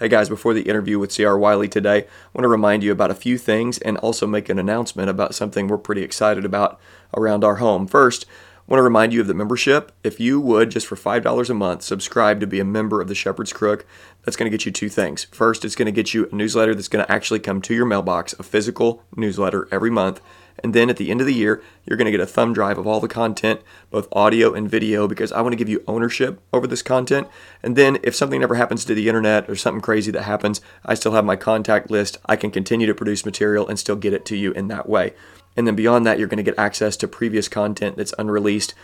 Hey guys, before the interview with C.R. Wiley today, I want to remind you about a few things and also make an announcement about something we're pretty excited about around our home. First, I want to remind you of the membership. If you would, just for $5 a month, subscribe to be a member of the Shepherd's Crook, that's going to get you two things. First, it's going to get you a newsletter that's going to actually come to your mailbox, a physical newsletter every month. And then at the end of the year, you're going to get a thumb drive of all the content, both audio and video, because I want to give you ownership over this content. And then if something ever happens to the internet or something crazy that happens, I still have my contact list. I can continue to produce material and still get it to you in that way. And then beyond that, you're going to get access to previous content that's unreleased,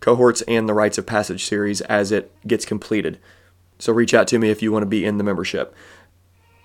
cohorts, and the Rites of Passage series as it gets completed. So reach out to me if you want to be in the membership.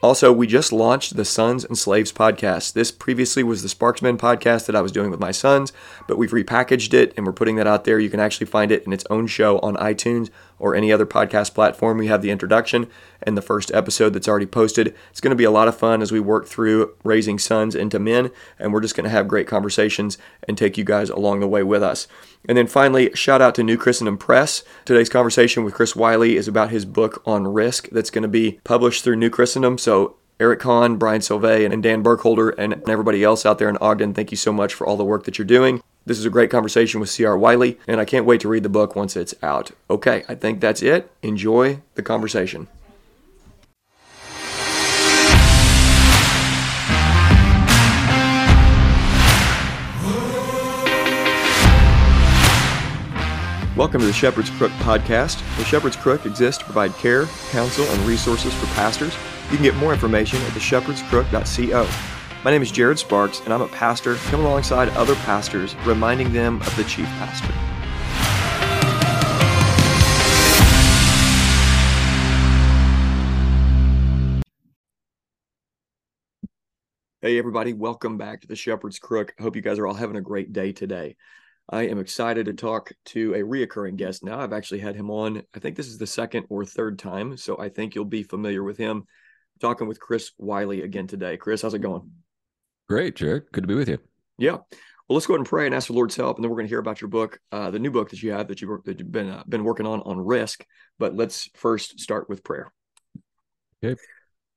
Also, we just launched the Sons and Slaves podcast. This previously was the Sparksman podcast that I was doing with my sons, but we've repackaged it and we're putting that out there. You can actually find it in its own show on iTunes or any other podcast platform. We have the introduction and the first episode that's already posted. It's going to be a lot of fun as we work through raising sons into men, and we're just going to have great conversations and take you guys along the way with us. And then finally, shout out to New Christendom Press. Today's conversation with Chris Wiley is about his book on risk that's going to be published through New Christendom. So Eric Kahn, Brian Sauvé, and Dan Burkholder, and everybody else out there in Ogden, thank you so much for all the work that you're doing. This is a great conversation with C.R. Wiley, and I can't wait to read the book once it's out. Okay, I think that's it. Enjoy the conversation. Welcome to the Shepherd's Crook podcast. The Shepherd's Crook exists to provide care, counsel, and resources for pastors. You can get more information at theshepherdscrook.co. My name is Jared Sparks, and I'm a pastor coming alongside other pastors, reminding them of the chief pastor. Hey, everybody, welcome back to the Shepherd's Crook. I hope you guys are all having a great day today. I am excited to talk to a reoccurring guest now. I've actually had him on, I think this is the second or third time. So I think you'll be familiar with him. Talking with Chris Wiley again today. Chris, how's it going? Great, Jared. Good to be with you. Yeah. Well, let's go ahead and pray and ask the Lord's help, and then we're going to hear about your book, uh, the new book that you have that you've, that you've been uh, been working on on risk. But let's first start with prayer. Okay.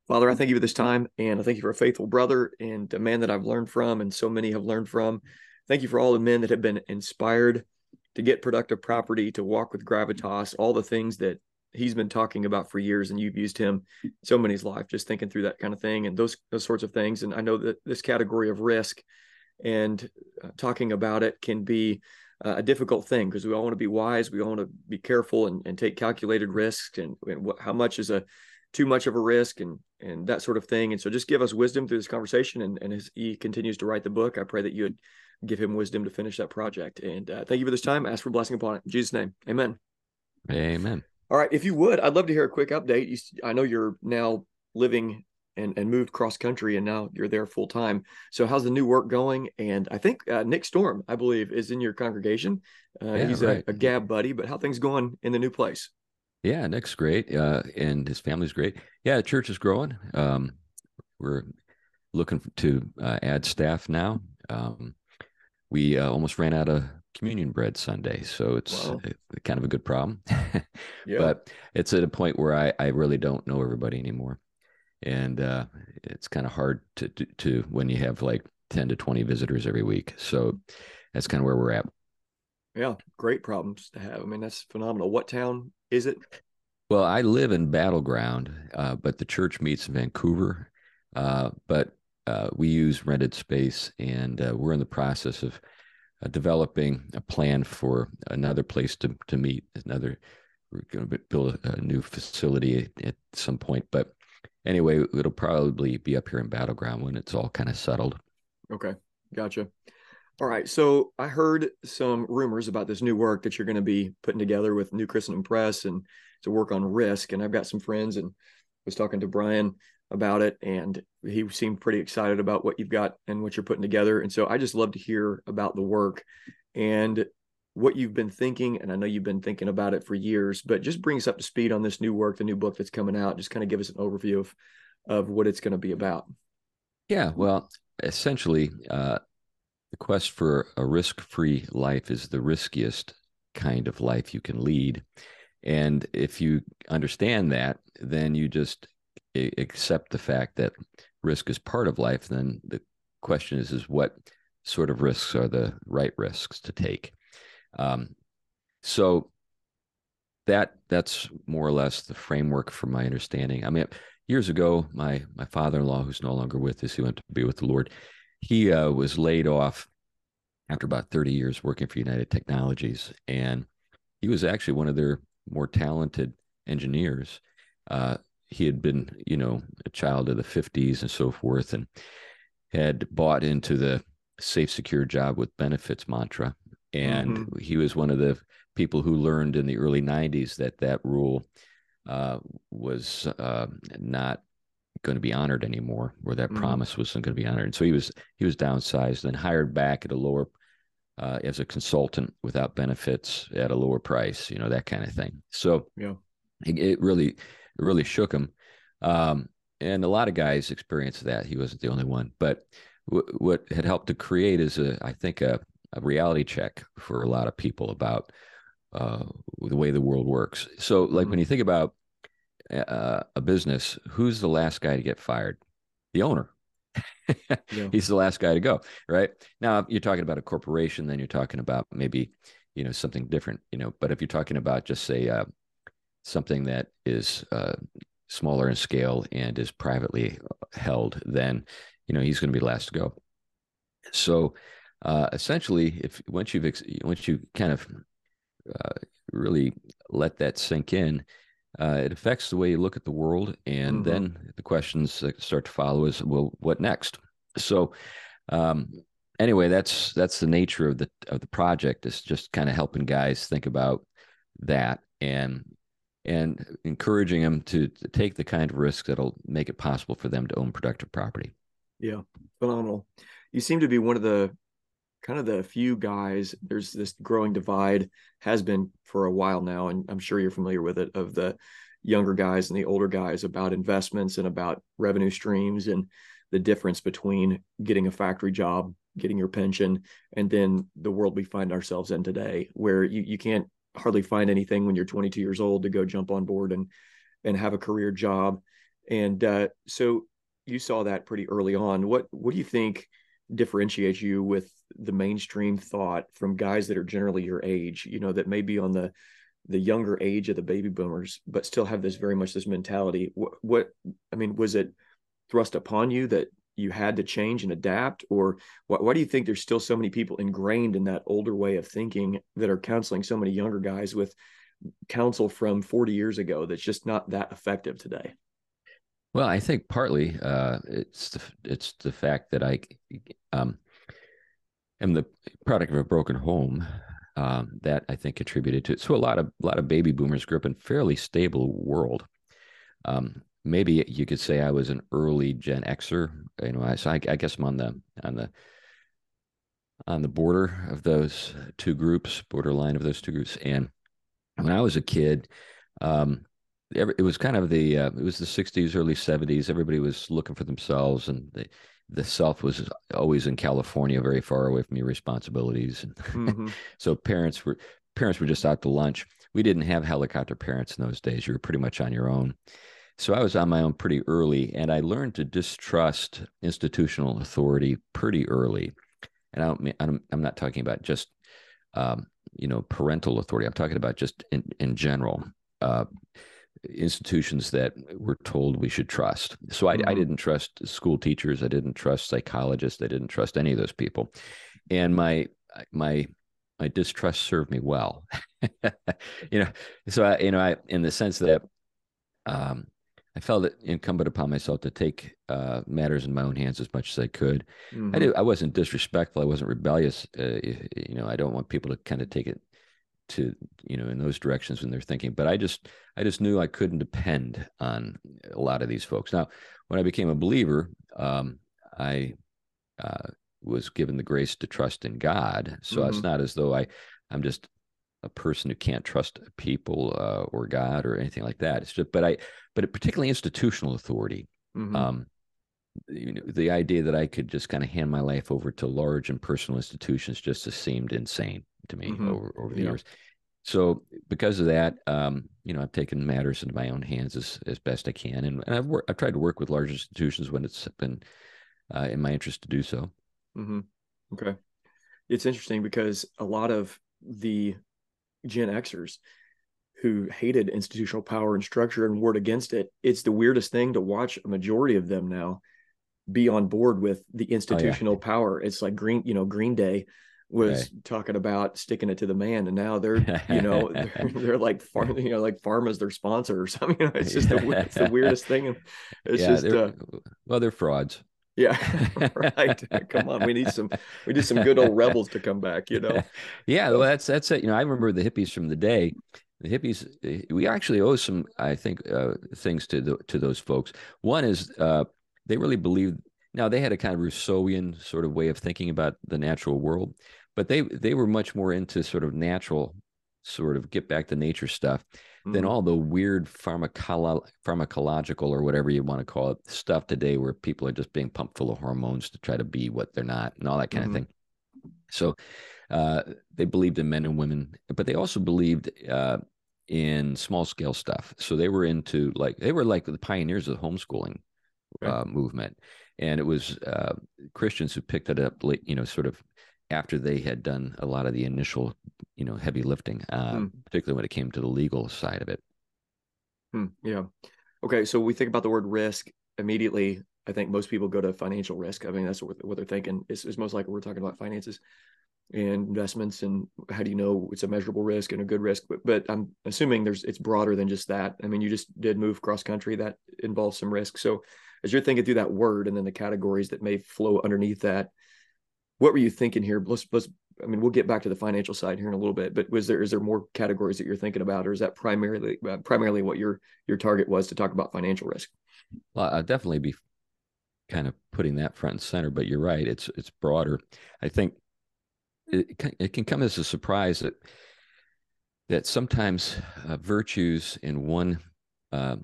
Father, I thank you for this time, and I thank you for a faithful brother and a man that I've learned from, and so many have learned from. Thank you for all the men that have been inspired to get productive property, to walk with gravitas, all the things that he's been talking about for years, and you've used him so many's life, just thinking through that kind of thing and those those sorts of things. And I know that this category of risk and uh, talking about it can be uh, a difficult thing because we all want to be wise, we all want to be careful and, and take calculated risks, and, and how much is a too much of a risk and and that sort of thing. And so just give us wisdom through this conversation. And, and as he continues to write the book, I pray that you would give him wisdom to finish that project. And uh, thank you for this time. Ask for blessing upon it. In Jesus' name. Amen. Amen. All right. If you would, I'd love to hear a quick update. You, I know you're now living and, and moved cross country and now you're there full time. So how's the new work going? And I think uh, Nick Storm, I believe, is in your congregation. Uh, yeah, he's right. a, a Gab buddy, but how things going in the new place? Yeah, Nick's great. Uh, and his family's great. Yeah, the church is growing. Um, we're looking to uh, add staff now. Um, we uh, almost ran out of communion bread Sunday, so it's wow. kind of a good problem. yeah. But it's at a point where I, I really don't know everybody anymore, and uh, it's kind of hard to, to, to when you have like ten to twenty visitors every week. So that's kind of where we're at. Yeah, great problems to have. I mean, that's phenomenal. What town is it? Well, I live in Battle Ground, uh, but the church meets in Vancouver. Uh, but uh, we use rented space, and uh, we're in the process of uh, developing a plan for another place to to meet. Another, we're going to build a, new facility at, at, some point, but anyway, it'll probably be up here in Battle Ground when it's all kind of settled. Okay, gotcha. All right, so I heard some rumors about this new work that you're going to be putting together with New Christendom Press and to work on risk. And I've got some friends and was talking to Brian about it and he seemed pretty excited about what you've got and what you're putting together. And so i just love to hear about the work and what you've been thinking and i know you've been thinking about it for years but just bring us up to speed on this new work the new book that's coming out. Just kind of give us an overview of of what it's going to be about. Yeah well essentially uh, the quest for a risk-free life is the riskiest kind of life you can lead. And if you understand that then you just accept the fact that risk is part of life, then the question is, is what sort of risks are the right risks to take? Um, so that that's more or less the framework for my understanding. I mean, years ago, my my father-in-law, who's no longer with us, he went to be with the Lord. He uh, was laid off after about 30 years working for United Technologies, and he was actually one of their more talented engineers. Uh, he had been, you know, a child of the 50s and so forth, and had bought into the safe, secure job with benefits mantra. And mm-hmm. he was one of the people who learned in the early 90s that that rule uh, was uh, not going to be honored anymore, or that mm-hmm. promise wasn't going to be honored. And so he was he was downsized and hired back at a lower uh, as a consultant without benefits at a lower price, you know that kind of thing. So yeah, it, it really it really shook him. Um, and a lot of guys experienced that. He wasn't the only one. But w- what had helped to create is a, I think, a, a reality check for a lot of people about uh, the way the world works. So, like mm-hmm. when you think about uh, a business, who's the last guy to get fired? The owner. yeah. He's the last guy to go, right? Now, you're talking about a corporation, then you're talking about maybe, you know, something different, you know. But if you're talking about just say uh, something that is uh, smaller in scale and is privately held, then you know he's going to be last to go. So uh, essentially, if once you've once you kind of uh, really let that sink in, uh, it affects the way you look at the world, and mm-hmm. then the questions that start to follow is, well, what next? So, um, anyway, that's that's the nature of the of the project. Is just kind of helping guys think about that and and encouraging them to, to take the kind of risk that'll make it possible for them to own productive property. Yeah, phenomenal. You seem to be one of the kind of the few guys. There's this growing divide, has been for a while now, and I'm sure you're familiar with it, of the younger guys and the older guys about investments and about revenue streams and the difference between getting a factory job, getting your pension, and then the world we find ourselves in today, where you, you can't hardly find anything when you're 22 years old to go jump on board and and have a career job. And uh, so you saw that pretty early on. What what do you think differentiates you with the mainstream thought from guys that are generally your age? You know, that may be on the the younger age of the baby boomers, but still have this very much this mentality. What, what I mean, was it thrust upon you that you had to change and adapt or why, why, do you think there's still so many people ingrained in that older way of thinking that are counseling so many younger guys with counsel from 40 years ago that's just not that effective today? Well i think partly uh, it's the, it's the fact that i um, am the product of a broken home um, that i think contributed to it so a lot of a lot of baby boomers grew up in fairly stable world. Um, maybe you could say I was an early Gen Xer. You know, I, so I, I guess I'm on the on the on the border of those two groups, borderline of those two groups. And when I was a kid, um, it was kind of the uh, it was the 60s, early 70s. Everybody was looking for themselves, and the the self was always in California, very far away from your responsibilities. Mm-hmm. so parents were parents were just out to lunch. We didn't have helicopter parents in those days. You were pretty much on your own. So I was on my own pretty early, and I learned to distrust institutional authority pretty early. And I don't, I'm, I'm not talking about just, um, you know, parental authority. I'm talking about just in, in general. Uh, institutions that we're told we should trust. So I, mm-hmm. I, didn't trust school teachers. I didn't trust psychologists. I didn't trust any of those people. And my my my distrust served me well. you know, so I, you know, I in the sense that um, I felt it incumbent upon myself to take uh, matters in my own hands as much as I could. Mm-hmm. I did. I wasn't disrespectful. I wasn't rebellious. Uh, you know, I don't want people to kind of take it to you know in those directions when they're thinking. But I just, I just knew I couldn't depend on a lot of these folks. Now, when I became a believer, um, I uh, was given the grace to trust in God. So mm-hmm. it's not as though I, I'm just a person who can't trust people uh, or God or anything like that. It's just, but I, but particularly institutional authority. Mm-hmm. Um, you know, the idea that I could just kind of hand my life over to large and personal institutions just seemed insane to me mm-hmm. over over the yeah. years. so because of that, um, you know, I've taken matters into my own hands as, as best I can, and, and I've worked, I've tried to work with large institutions when it's been uh, in my interest to do so. Mm-hmm. Okay, it's interesting because a lot of the Gen Xers who hated institutional power and structure and warred against it, it's the weirdest thing to watch a majority of them now be on board with the institutional oh, yeah. power. It's like Green, you know, Green Day was right. talking about sticking it to the man, and now they're you know they're, they're like farm you know like pharma's their sponsor or something. You know, it's just the, it's the weirdest thing. It's yeah, just uh, well, they're frauds. Yeah, right. Come on, we need some we need some good old rebels to come back. You know. Yeah, well, that's that's it. You know, I remember the hippies from the day. The hippies, we actually owe some, I think, uh, things to the, to those folks. One is uh, they really believed. Now they had a kind of Rousseauian sort of way of thinking about the natural world, but they they were much more into sort of natural sort of get back to nature stuff mm-hmm. than all the weird pharmacolo- pharmacological or whatever you want to call it stuff today where people are just being pumped full of hormones to try to be what they're not and all that kind mm-hmm. of thing so uh, they believed in men and women but they also believed uh, in small scale stuff so they were into like they were like the pioneers of the homeschooling right. uh, movement and it was uh, christians who picked it up you know sort of after they had done a lot of the initial, you know, heavy lifting, uh, hmm. particularly when it came to the legal side of it. Hmm. Yeah. Okay. So we think about the word risk immediately. I think most people go to financial risk. I mean, that's what, what they're thinking is, is most likely we're talking about finances and investments and how do you know it's a measurable risk and a good risk but, but i'm assuming there's it's broader than just that i mean you just did move cross country that involves some risk so as you're thinking through that word and then the categories that may flow underneath that what were you thinking here? Let's, let's, I mean, we'll get back to the financial side here in a little bit, but was there, is there more categories that you're thinking about, or is that primarily, uh, primarily what your, your target was to talk about financial risk? Well, I'll definitely be kind of putting that front and center, but you're right. It's, it's broader. I think it, it can come as a surprise that, that sometimes uh, virtues in one uh,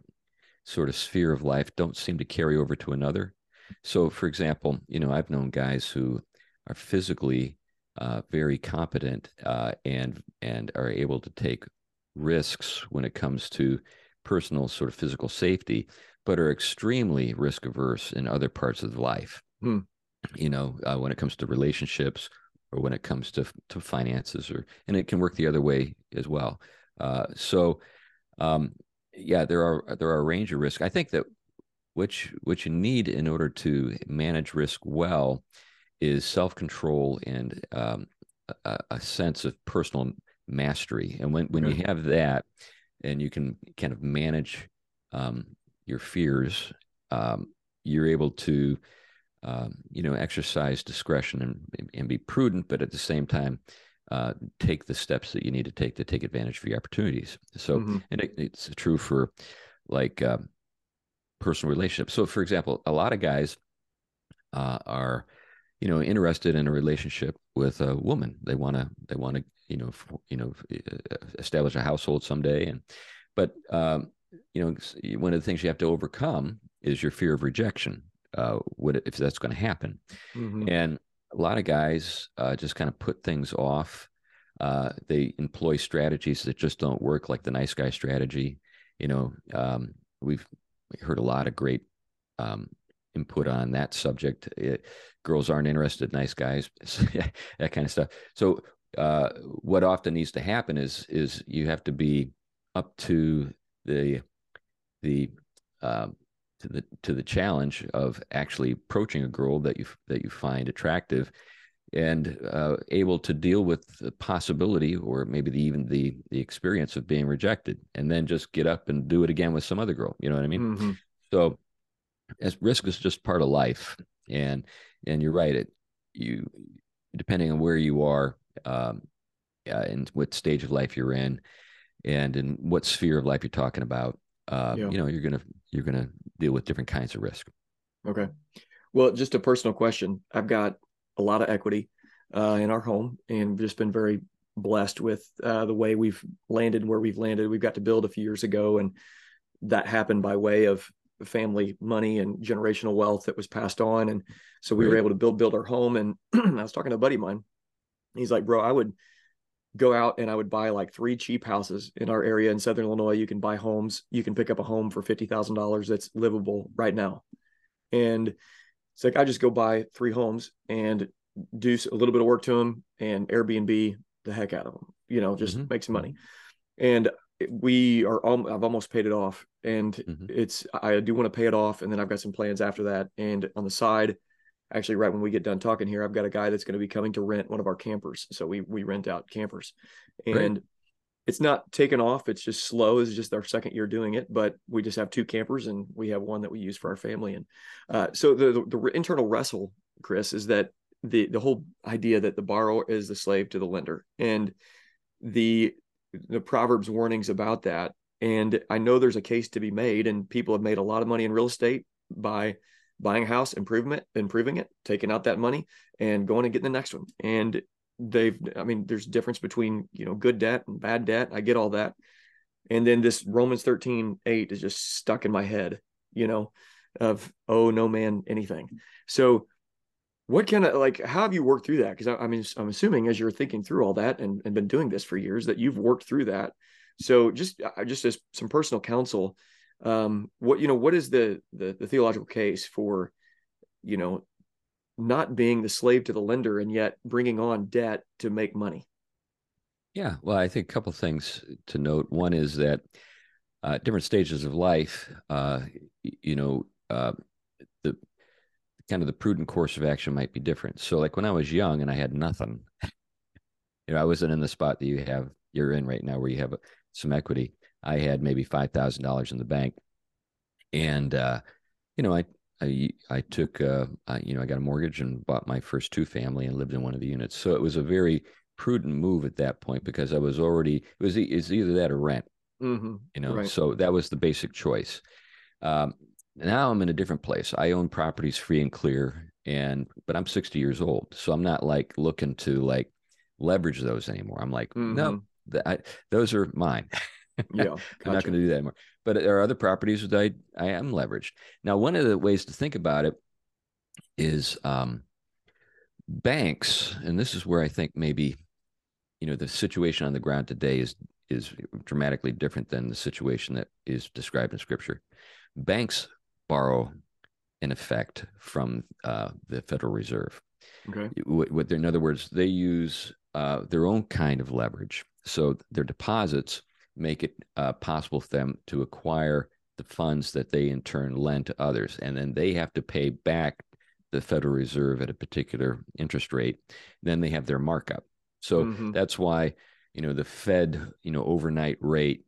sort of sphere of life don't seem to carry over to another. So, for example, you know, I've known guys who are physically uh, very competent uh, and and are able to take risks when it comes to personal sort of physical safety, but are extremely risk averse in other parts of life. Hmm. You know, uh, when it comes to relationships or when it comes to to finances, or and it can work the other way as well. Uh, so, um, yeah, there are there are a range of risk. I think that which what you need in order to manage risk well is self control and um, a, a, sense of personal mastery. And when, when you have that and you can kind of manage um, your fears, um, you're able to, um, you know, exercise discretion and, and be prudent, but at the same time, uh, take the steps that you need to take to take advantage of your opportunities. So, mm-hmm. and it, it's true for like uh, personal relationships. So, for example, a lot of guys uh, are you know interested in a relationship with a woman. They want to they want to you know you know establish a household someday. And but um, you know one of the things you have to overcome is your fear of rejection uh, what if that's going to happen. Mm-hmm. and a lot of guys uh, just kind of put things off. Uh, they employ strategies that just don't work like the nice guy strategy. You know um, we've heard a lot of great um, input on that subject. It, girls aren't interested, nice guys, that kind of stuff. So uh, what often needs to happen is is you have to be up to the the um, to the to the challenge of actually approaching a girl that you that you find attractive and uh, able to deal with the possibility or maybe the, even the the experience of being rejected and then just get up and do it again with some other girl you know what i mean mm-hmm. so as risk is just part of life. And and you're right it you depending on where you are um uh, and what stage of life you're in and in what sphere of life you're talking about uh, yeah. you know you're gonna you're gonna deal with different kinds of risk. Okay. Well just a personal question. I've got a lot of equity uh, in our home and just been very blessed with uh, the way we've landed where we've landed. We've got to build a few years ago and that happened by way of family money and generational wealth that was passed on. And so we were able to build build our home. And I was talking to a buddy of mine. He's like, bro, I would go out and I would buy like three cheap houses in our area in Southern Illinois. You can buy homes. You can pick up a home for fifty thousand dollars that's livable right now, and it's like I just go buy three homes and do a little bit of work to them and Airbnb the heck out of them. You know, just mm-hmm. make some money. And we are I've almost paid it off, and mm-hmm. it's I do want to pay it off, and then I've got some plans after that. And on the side, actually, right when we get done talking here, I've got a guy that's going to be coming to rent one of our campers. So we we rent out campers, and it's not taken off. It's just slow. It's just our second year doing it, but we just have two campers, and we have one that we use for our family. And uh, so the, the the internal wrestle, Chris, is that the the whole idea that the borrower is the slave to the lender, and the the Proverbs warnings about that. And I know there's a case to be made, and people have made a lot of money in real estate by buying a house, improvement, improving it, taking out that money, and going and getting the next one. And they've, I mean, there's difference between you know good debt and bad debt. I get all that. And then this Romans 13, 8 is just stuck in my head, you know, of oh no man anything. So what kind of like how have you worked through that? Because I, mean i'm assuming as you're thinking through all that and, and been doing this for years that you've worked through that. So just uh, just as some personal counsel um what you know what is the, the the theological case for you know not being the slave to the lender and yet bringing on debt to make money? Yeah well i think a couple things to note. One is that uh, different stages of life uh, you know uh, kind of the prudent course of action might be different. So, like when I was young and I had nothing, you know, I wasn't in the spot that you have you're in right now, where you have some equity. I had maybe five thousand dollars in the bank, and uh, you know, I I I took uh, I, you know I got a mortgage and bought my first two family and lived in one of the units. So it was a very prudent move at that point because I was already it was it's either that or rent. Mm-hmm. You know, right. so that was the basic choice. Um, now I'm in a different place. I own properties free and clear, and but I'm 60 years old, so I'm not like looking to like leverage those anymore. I'm like, mm-hmm. no, I, those are mine. yeah, gotcha. I'm not going to do that anymore. But there are other properties that I I am leveraged. Now, one of the ways to think about it is um, banks, and this is where I think maybe you know the situation on the ground today is is dramatically different than the situation that is described in Scripture. Banks borrow in effect from uh, the Federal Reserve. Okay. What, in other words, they use uh, their own kind of leverage. So their deposits make it uh, possible for them to acquire the funds that they in turn lend to others, and then they have to pay back the Federal Reserve at a particular interest rate. Then they have their markup. So mm-hmm. that's why you know the Fed you know overnight rate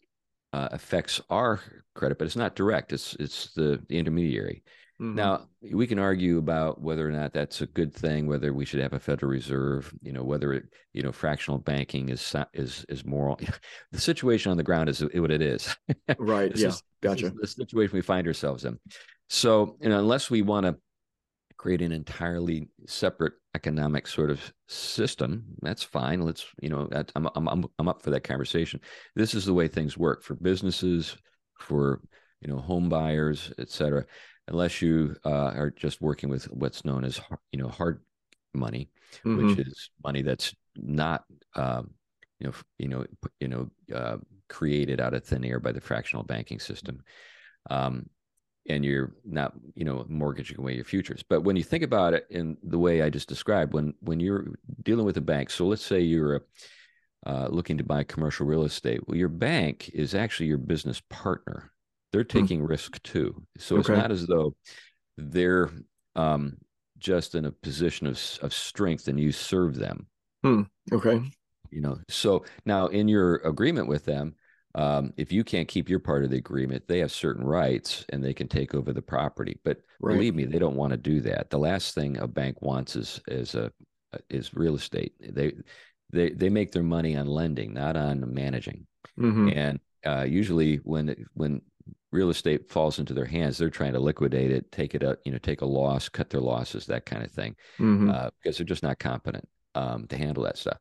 uh, affects our credit, but it's not direct. It's it's the, the intermediary. Mm-hmm. Now we can argue about whether or not that's a good thing, whether we should have a Federal Reserve, you know, whether it, you know, fractional banking is is is moral. the situation on the ground is what it is. Right. yeah. Is, gotcha. the situation we find ourselves in. So, you know, unless we want to create an entirely separate economic sort of system that's fine. Let's you know I'm, I'm i'm up for that conversation. This is the way things work for businesses for you know home buyers etc unless you uh, are just working with what's known as you know hard money mm-hmm. which is money that's not um, you know you know you know uh, created out of thin air by the fractional banking system. Um, and you're not you know mortgaging away your futures but when you think about it in the way i just described when when you're dealing with a bank so let's say you're uh, looking to buy commercial real estate well your bank is actually your business partner they're hmm. taking risk too so okay. it's not as though they're um, just in a position of, of strength and you serve them hmm. okay you know so now in your agreement with them um, if you can't keep your part of the agreement, they have certain rights and they can take over the property. But right. believe me, they don't want to do that. The last thing a bank wants is is a is real estate. They they they make their money on lending, not on managing. Mm-hmm. And uh, usually, when when real estate falls into their hands, they're trying to liquidate it, take it up, you know, take a loss, cut their losses, that kind of thing, mm-hmm. uh, because they're just not competent um, to handle that stuff.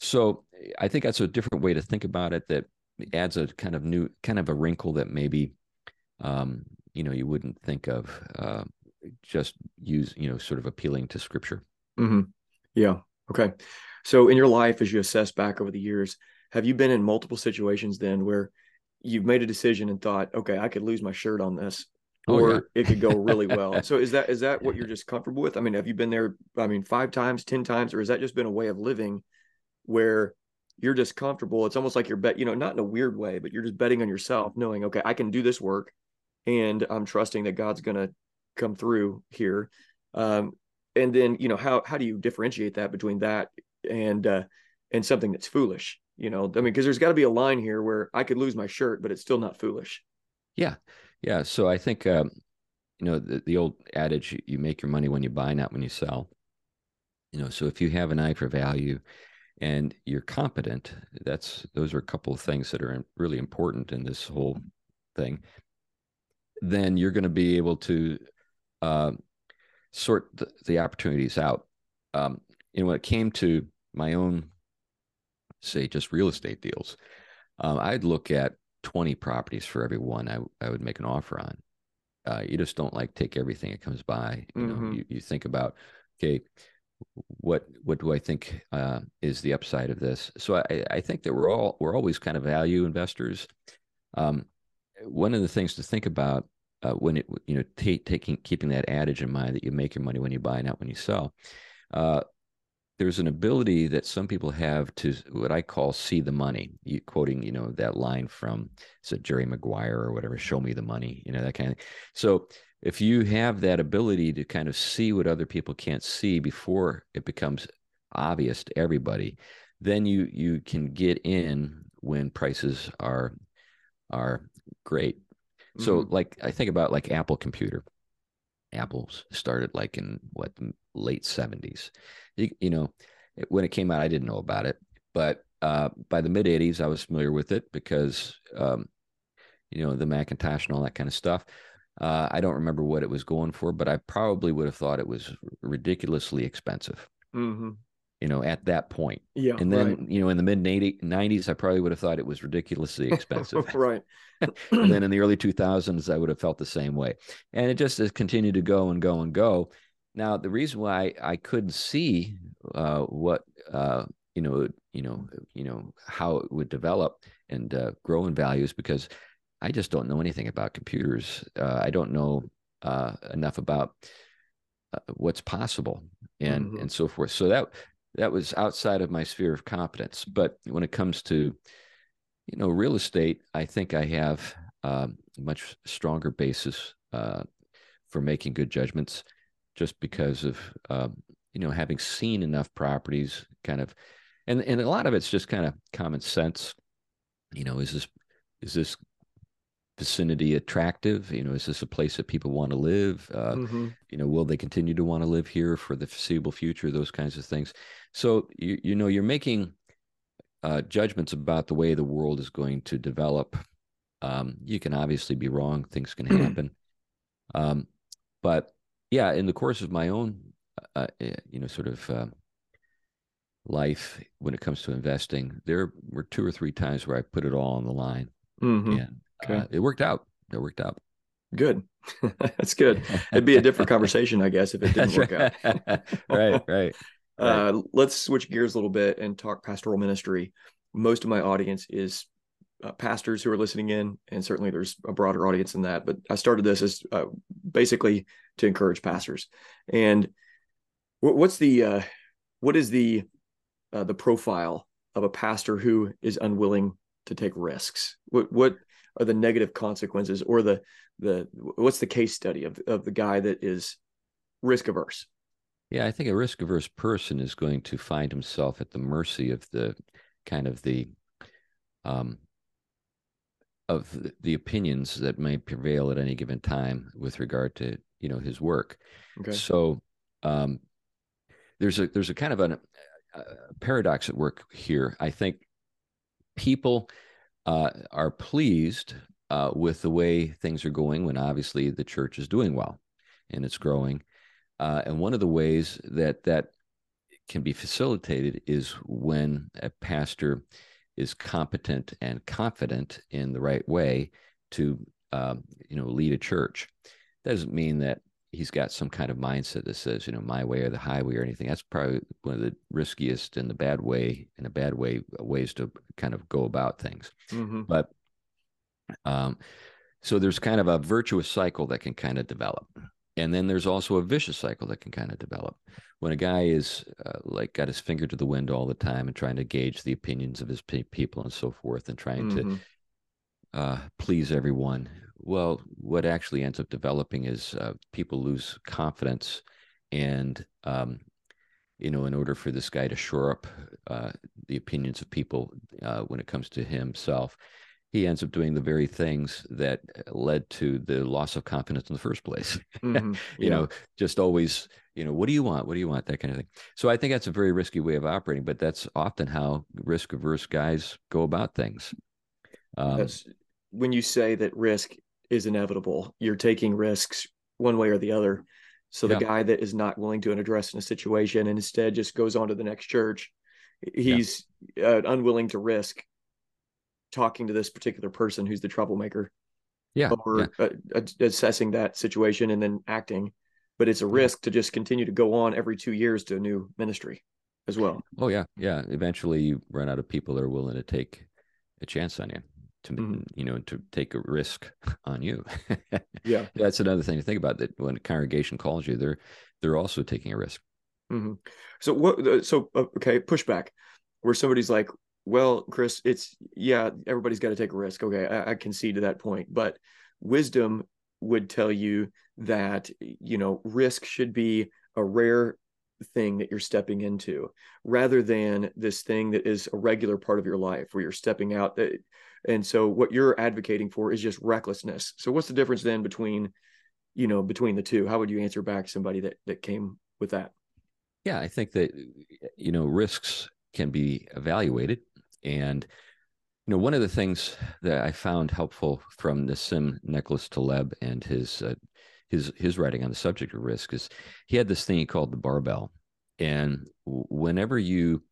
So I think that's a different way to think about it. That adds a kind of new kind of a wrinkle that maybe um, you know you wouldn't think of uh, just use you know sort of appealing to scripture mm-hmm. yeah Okay. So in your life, as you assess back over the years, have you been in multiple situations then where you've made a decision and thought, okay, I could lose my shirt on this, Oh, or yeah. it could go really well. so is that is that what you're just comfortable with? I mean, have you been there? I mean, five times, ten times, or has that just been a way of living where you're just comfortable? It's almost like you're bet, you know, not in a weird way, but you're just betting on yourself, knowing, okay, I can do this work, and I'm trusting that God's going to come through here. Um, and then you know how how do you differentiate that between that and uh, and something that's foolish? You know, I mean, because there's got to be a line here where I could lose my shirt, but it's still not foolish. Yeah, yeah. So I think um, you know the, the old adage: you make your money when you buy, not when you sell. You know, so if you have an eye for value and you're competent, that's those are a couple of things that are really important in this whole thing. Then you're going to be able to uh, sort the, the opportunities out. Um, and when it came to my own, say, just real estate deals, um, I'd look at 20 properties for every one I, I would make an offer on. Uh, you just don't like take everything that comes by. You know, Mhm. you, you think about, okay, what what do I think uh, is the upside of this? So I, I think that we're all we're always kind of value investors. Um, one of the things to think about uh, when it you know ta- taking keeping that adage in mind that you make your money when you buy, not when you sell. Uh, there's an ability that some people have to what I call see the money. You quoting, you know, that line from is it Jerry Maguire or whatever, show me the money, you know, that kind of thing. So if you have that ability to kind of see what other people can't see before it becomes obvious to everybody, then you you can get in when prices are are great. So Mhm. like I think about like Apple computer. Apple started like in what late 70s. You, you know, it- when it came out, I didn't know about it, but uh, by the mid 80s, I was familiar with it because, um, you know, the Macintosh and all that kind of stuff. Uh, I don't remember what it was going for, but I probably would have thought it was ridiculously expensive, Mhm. You know, at that point. Yeah. And then, right. you know, in the mid 90s, I probably would have thought it was ridiculously expensive. right. and then in the early 2000s i would have felt the same way and it just has continued to go and go and go now the reason why i couldn't see uh, what uh, you know you know you know how it would develop and uh, grow in value is because i just don't know anything about computers uh, i don't know uh, enough about uh, what's possible and Mhm. and so forth so that that was outside of my sphere of competence but when it comes to you know, real estate, I think I have um, a much stronger basis uh, for making good judgments just because of, um, you know, having seen enough properties kind of, and, and a lot of it's just kind of common sense. You know, is this, is this vicinity attractive? You know, is this a place that people want to live? Uh, Mhm. you know, will they continue to want to live here for the foreseeable future? Those kinds of things. So, you, you know, you're making uh, judgments about the way the world is going to develop. Um, you can obviously be wrong; things can happen. um, but yeah, in the course of my own, uh, uh, you know, sort of uh, life when it comes to investing, there were two or three times where I put it all on the line, Mhm. and Okay. uh, it worked out. It worked out. Good. That's good. It'd be a different conversation, I guess, if it didn't work out. right. right. Uh, let's switch gears a little bit and talk pastoral ministry. Most of my audience is uh, pastors who are listening in, and certainly there's a broader audience than that. But I started this as uh, basically to encourage pastors. And what, what's the uh, what is the uh, the profile of a pastor who is unwilling to take risks? What what are the negative consequences, or the the what's the case study of of the guy that is risk averse? Yeah, I think a risk averse person is going to find himself at the mercy of the kind of the um of the, the opinions that may prevail at any given time with regard to you know his work. Okay. So um there's a there's a kind of an, a paradox at work here. I think people uh, are pleased uh, with the way things are going when obviously the church is doing well and it's growing. Uh, and one of the ways that that can be facilitated is when a pastor is competent and confident in the right way to um, you know lead a church. That Doesn't mean that he's got some kind of mindset that says, you know, my way or the highway or anything. That's probably one of the riskiest and the bad way, in a bad way, ways to kind of go about things. Mm-hmm. But um, so there's kind of a virtuous cycle that can kind of develop. And then there's also a vicious cycle that can kind of develop. When a guy is uh, like got his finger to the wind all the time and trying to gauge the opinions of his pe- people and so forth and trying mm-hmm. to uh, please everyone. Well, what actually ends up developing is uh, people lose confidence, and um, you know, in order for this guy to shore up uh, the opinions of people uh, when it comes to himself, he ends up doing the very things that led to the loss of confidence in the first place. Mm-hmm. you yeah. know, just always, you know, what do you want? What do you want? That kind of thing. So I think that's a very risky way of operating, but that's often how risk averse guys go about things. Um, when you say that risk is inevitable, you're taking risks one way or the other. So the yeah. guy that is not willing to address in a situation and instead just goes on to the next church, he's yeah. uh, unwilling to risk talking to this particular person who's the troublemaker. Yeah. Or yeah. Uh, assessing that situation and then acting. But it's a risk to just continue to go on every two years to a new ministry as well. Oh yeah. Yeah. Eventually you run out of people that are willing to take a chance on you to mm-hmm. you know to take a risk on you yeah that's another thing to think about that when a congregation calls you they're they're also taking a risk mm-hmm. so what uh, so uh, okay pushback where somebody's like well chris it's yeah everybody's got to take a risk okay I, I concede to that point but wisdom would tell you that you know risk should be a rare thing that you're stepping into rather than this thing that is a regular part of your life where you're stepping out that and so what you're advocating for is just recklessness. So what's the difference then between you know between the two? How would you answer back somebody that that came with that? Yeah i think that you know risks can be evaluated. And you know one of the things that i found helpful from Nassim Nicholas Taleb and his uh, his his writing on the subject of risk is he had this thing he called the barbell. And whenever you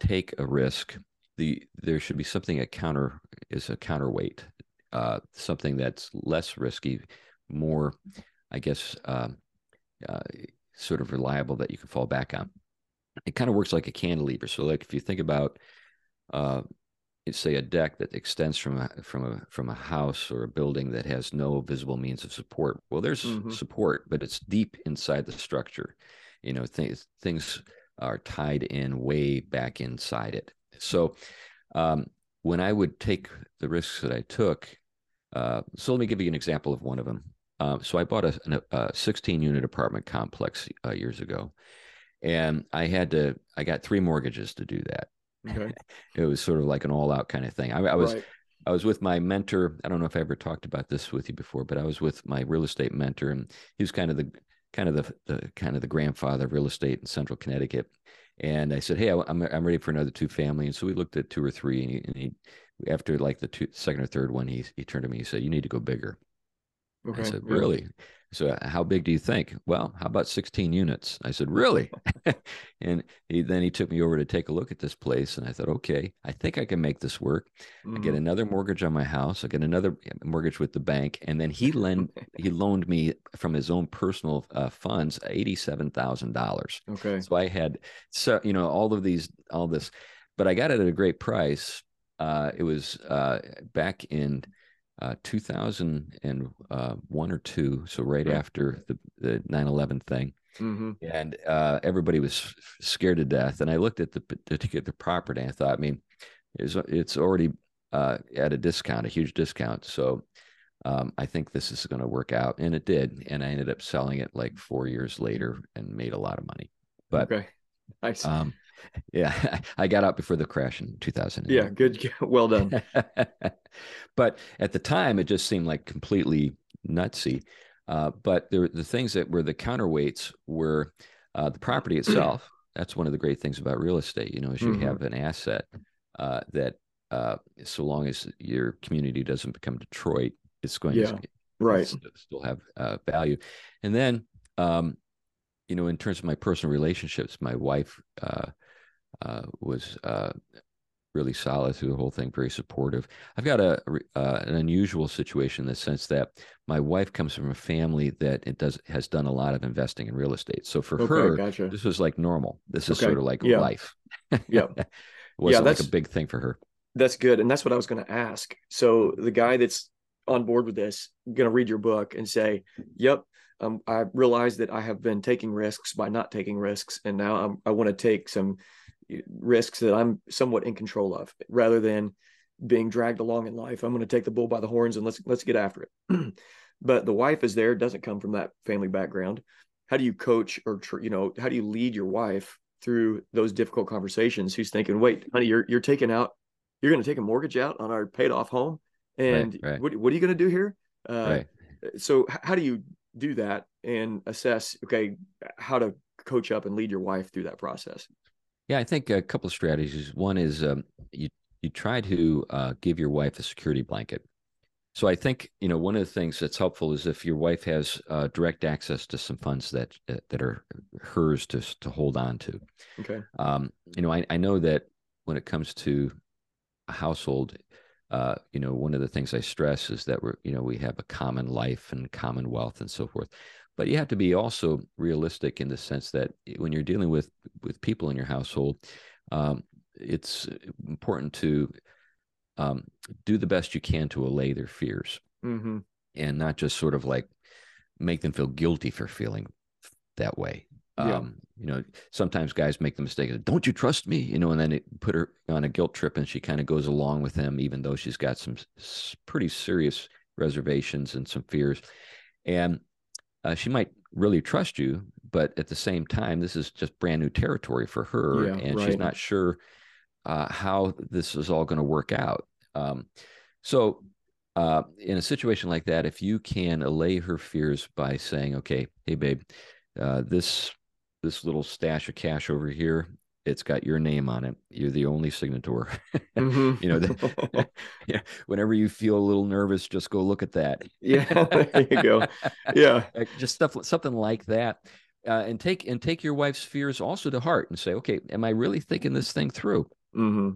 take a risk the there should be something a counter is a counterweight uh, something that's less risky more i guess um, uh, sort of reliable that you can fall back on. It kind of works like a cantilever. So like if you think about uh, say a deck that extends from a from a from a house or a building that has no visible means of support well there's mm-hmm. support but it's deep inside the structure. You know things things are tied in way back inside it so um, when i would take the risks that i took uh, so let me give you an example of one of them um, so i bought a, a 16 unit apartment complex uh, years ago and i had to i got three mortgages to do that Okay. it was sort of like an all out kind of thing. I, I was right. I was with my mentor. I don't know if I ever talked about this with you before, but I was with my real estate mentor, and he was kind of the kind of the, the kind of the grandfather of real estate in Central Connecticut. And I said, "Hey, I'm I'm ready for another two family." And so we looked at two or three, and he, and he after like the two, second or third one, he he turned to me. He said, "You need to go bigger." Okay. I said, "Really?" So, uh, how big do you think? Well, how about 16 units? I said, Really? and he, then he took me over to take a look at this place. And I thought, Okay, I think I can make this work. Mm-hmm. I get mm-hmm. another mortgage on my house. I get another mortgage with the bank. And then he lend, he loaned me from his own personal uh, funds $87,000. Okay. So I had, so, you know, all of these, all this, but I got it at a great price. Uh, it was uh, back in uh, 2001 uh, or two, so right, right. after the, the 9/11 thing, mm-hmm. and uh, everybody was scared to death. And I looked at the the property, and I thought, I mean, it's it's already uh, at a discount, a huge discount. So um, I think this is going to work out, and it did. And I ended up selling it like four years later and made a lot of money. But okay, nice. Um, yeah, I got out before the crash in 2000. Yeah, good. Well done. but at the time, it just seemed like completely nutsy. Uh, but there, the things that were the counterweights were uh, the property itself. That's one of the great things about real estate. You know, is you mm-hmm. have an asset uh, that, uh, so long as your community doesn't become Detroit, it's going yeah, to right. still have uh, value. And then, um, you know, in terms of my personal relationships, my wife uh, was uh, really solid through the whole thing, very supportive. I've got a uh, an unusual situation in the sense that my wife comes from a family that it does has done a lot of investing in real estate. So for Okay, her, gotcha. this was like normal. This is Okay, sort of like yeah. life. Yeah. it wasn't like that's- a big thing for her. That's good. And that's what I was going to ask. So the guy that's on board with this, going to read your book and say, yep, um, I realize that I have been taking risks by not taking risks. And now I'm, I want to take some risks that I'm somewhat in control of rather than being dragged along in life. I'm going to take the bull by the horns and let's, let's get after it. but the wife is there, doesn't come from that family background. How do you coach or, you know, how do you lead your wife through those difficult conversations? Who's thinking, wait, honey, you're, you're taking out you're going to take a mortgage out on our paid off home and right. What, what are you going to do here uh, right. so how do you do that and assess okay how to coach up and lead your wife through that process Yeah, I think a couple of strategies. One is um, you you try to uh, give your wife a security blanket. So I think you know one of the things that's helpful is if your wife has uh, direct access to some funds that uh, that are hers to to hold on to. okay Um, you know, I, I know that when it comes to a household, uh, you know, one of the things I stress is that we're, you know, we have a common life and common wealth and so forth. But you have to be also realistic in the sense that when you're dealing with with people in your household, um, it's important to um, do the best you can to allay their fears mm-hmm. and not just sort of like make them feel guilty for feeling that way. Yeah. Um, you know, sometimes guys make the mistake of, don't you trust me? You know, and then it put her on a guilt trip and she kind of goes along with him, even though she's got some s- pretty serious reservations and some fears. And uh, she might really trust you, but at the same time, this is just brand new territory for her. Yeah, and right. she's not sure uh, how this is all going to work out. Um, so, uh, in a situation like that, if you can allay her fears by saying, "Okay, hey babe, uh, this this little stash of cash over here, it's got your name on it. You're the only signator. Mm-hmm. You know, the, yeah. Whenever you feel a little nervous, just go look at that. yeah there you go yeah just stuff something like that uh, and take and take your wife's fears also to heart and say okay am i really thinking this thing through mm-hmm.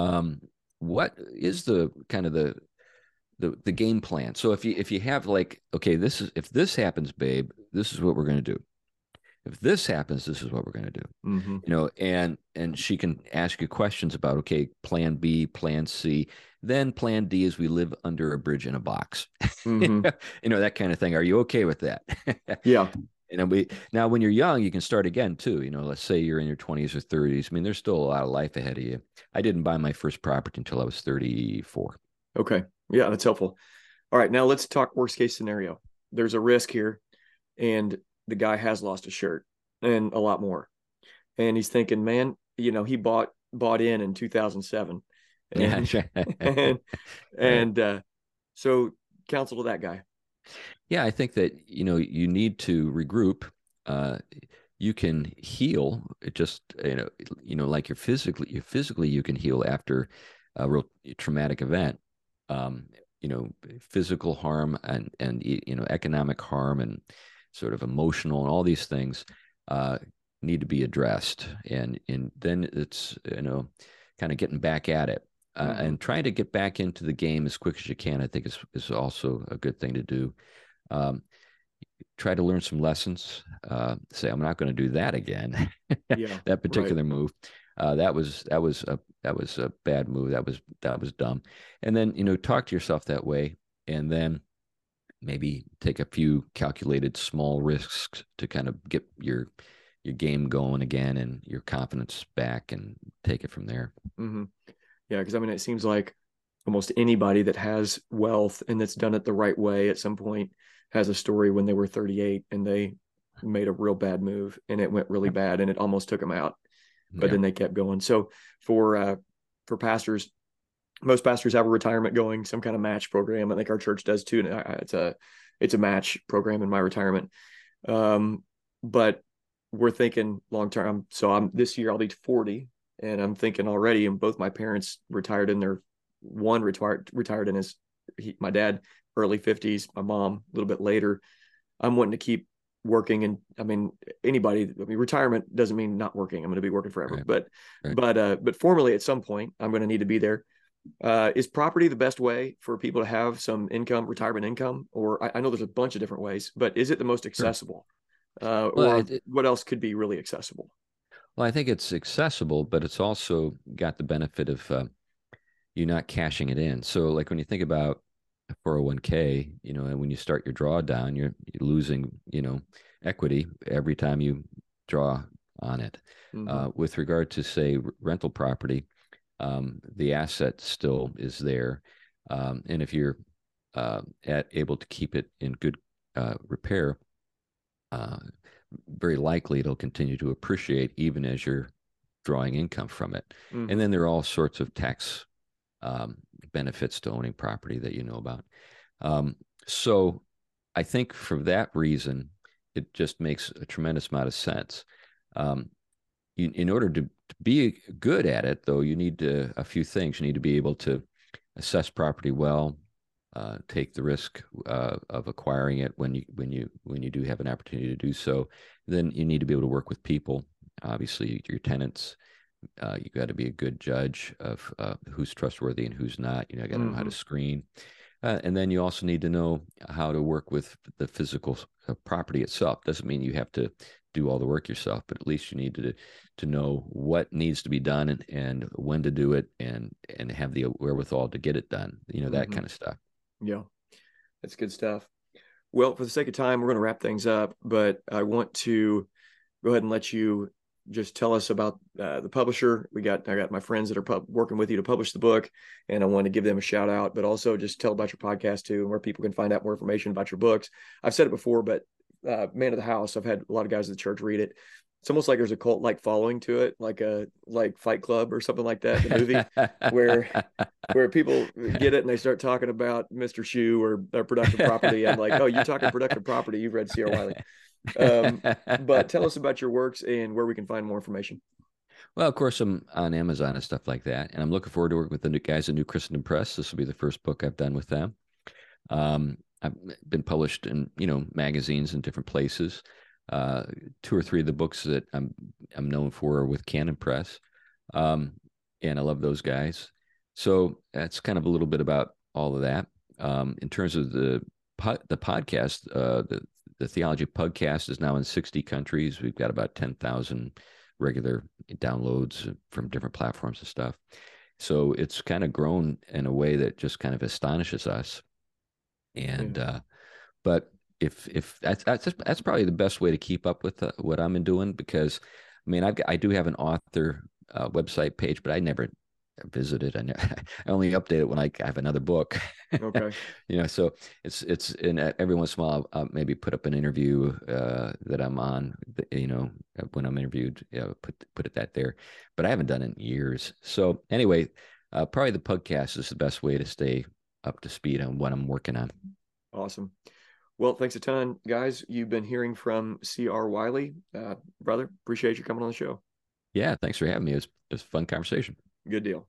um what is the kind of the the the game plan so if you if you have like okay this is if this happens babe this is what we're going to do if this happens this is what we're going to do Mm-hmm. you know and and she can ask you questions about okay plan b plan c then plan d is we live under a bridge in a box Mm-hmm. you know that kind of thing are you okay with that yeah and then we now when you're young you can start again too you know let's say you're in your 20s or 30s i mean there's still a lot of life ahead of you i didn't buy my first property until i was 34 Okay. Yeah, that's helpful. All right. Now let's talk worst case scenario. There's a risk here, and the guy has lost a shirt and a lot more. And he's thinking, man, you know, he bought bought in in 2007. And, and, and uh, so counsel to that guy. yeah i think that you know you need to regroup uh you can heal it just you know you know like you're physically you physically you can heal after a real traumatic event um you know physical harm and and you know economic harm and sort of emotional and all these things uh need to be addressed. And and then it's you know kind of getting back at it. Uh, Mhm. and trying to get back into the game as quick as you can i think is is also a good thing to do. Um try to learn some lessons. Uh say i'm not going to do that again. Yeah. that particular move. Uh that was that was a that was a bad move. That was that was dumb. And then you know talk to yourself that way. And then maybe take a few calculated small risks to kind of get your your game going again and your confidence back and take it from there hmm Yeah, because I mean, it seems like almost anybody that has wealth and that's done it the right way at some point has a story when they were 38 and they made a real bad move and it went really bad and it almost took them out, but Yeah. then they kept going. So for uh, for pastors, most pastors have a retirement going, some kind of match program. I think our church does too. And it's a it's a match program in my retirement. Um, but we're thinking long term. So I'm this year I'll be 40 and I'm thinking already, and both my parents retired in their one retired retired in his he, my dad early 50s, my mom a little bit later. I'm wanting to keep working and I mean anybody I mean retirement doesn't mean not working. I'm going to be working forever. Right. But Right. but uh but formally at some point I'm going to need to be there. Uh is property the best way for people to have some income, retirement income? Or I, I know there's a bunch of different ways, but is it the most accessible? Uh Well, or it- what else could be really accessible? Well, I think it's accessible, but it's also got the benefit of uh, you not cashing it in. So, like when you think about a 401k, you know, and when you start your drawdown, you're, you're losing, you know, equity every time you draw on it. Mhm. Uh, with regard to, say, rental property, um, the asset still is there. Um, and if you're uh, at, able to keep it in good uh, repair, uh, very likely it'll continue to appreciate even as you're drawing income from it. Mhm. And then there are all sorts of tax um, benefits to owning property that you know about. Um, so I think for that reason, it just makes a tremendous amount of sense. Um, you, in order to, to be good at it, though, you need to, a few things. You need to be able to assess property well, uh, take the risk uh, of acquiring it when you when you when you do have an opportunity to do so. Then you need to be able to work with people. Obviously, your tenants. Uh, you got to be a good judge of uh, who's trustworthy and who's not. You know, got to know how to screen. Uh, and then you also need to know how to work with the physical uh, property itself. Doesn't mean you have to do all the work yourself, but at least you need to to know what needs to be done and, and when to do it, and and have the wherewithal to get it done. You know that Mhm. kind of stuff. Yeah, that's good stuff. Well, for the sake of time, we're going to wrap things up, but I want to go ahead and let you just tell us about uh, the publisher. We got I got my friends that are pub- working with you to publish the book, and I want to give them a shout out, but also just tell about your podcast too, and where people can find out more information about your books. I've said it before, but uh, Man of the House, I've had a lot of guys at the church read it. It's almost like there's a cult like following to it, like a like Fight Club or something like that. The movie where- where people get it and they start talking about Mr. Shoe or, or productive property. I'm like, oh, you're talking productive property. You've read C.R. Wiley. Um, But tell us about your works and where we can find more information. Well, of course, I'm on Amazon and stuff like that, and I'm looking forward to working with the new guys at New Christendom Press. This will be the first book I've done with them. Um, I've been published in you know magazines in different places. Uh, two or three of the books that I'm I'm known for are with Canon Press, um, and I love those guys. So that's kind of a little bit about all of that. Um, in terms of the po- the podcast, uh, the the Theology Pugcast is now in 60 countries. We've got about 10,000 regular downloads from different platforms and stuff. So it's kind of grown in a way that just kind of astonishes us. And uh, but if if that's that's that's probably the best way to keep up with uh, what I'm doing because I mean I've got, I do have an author uh, website page, but I never visited. it. I, only update it when I have another book. Okay. you know, so it's it's in every once in a while I'll, I'll maybe put up an interview uh, that I'm on. You know, when I'm interviewed, you know, put put it that there. But I haven't done it in years. So anyway, uh, probably the podcast is the best way to stay up to speed on what I'm working on. Awesome. Well, thanks a ton, guys. You've been hearing from C.R. Wiley. Uh, brother, appreciate you coming on the show. Yeah, thanks for having me. It was, it was a fun conversation. Good deal.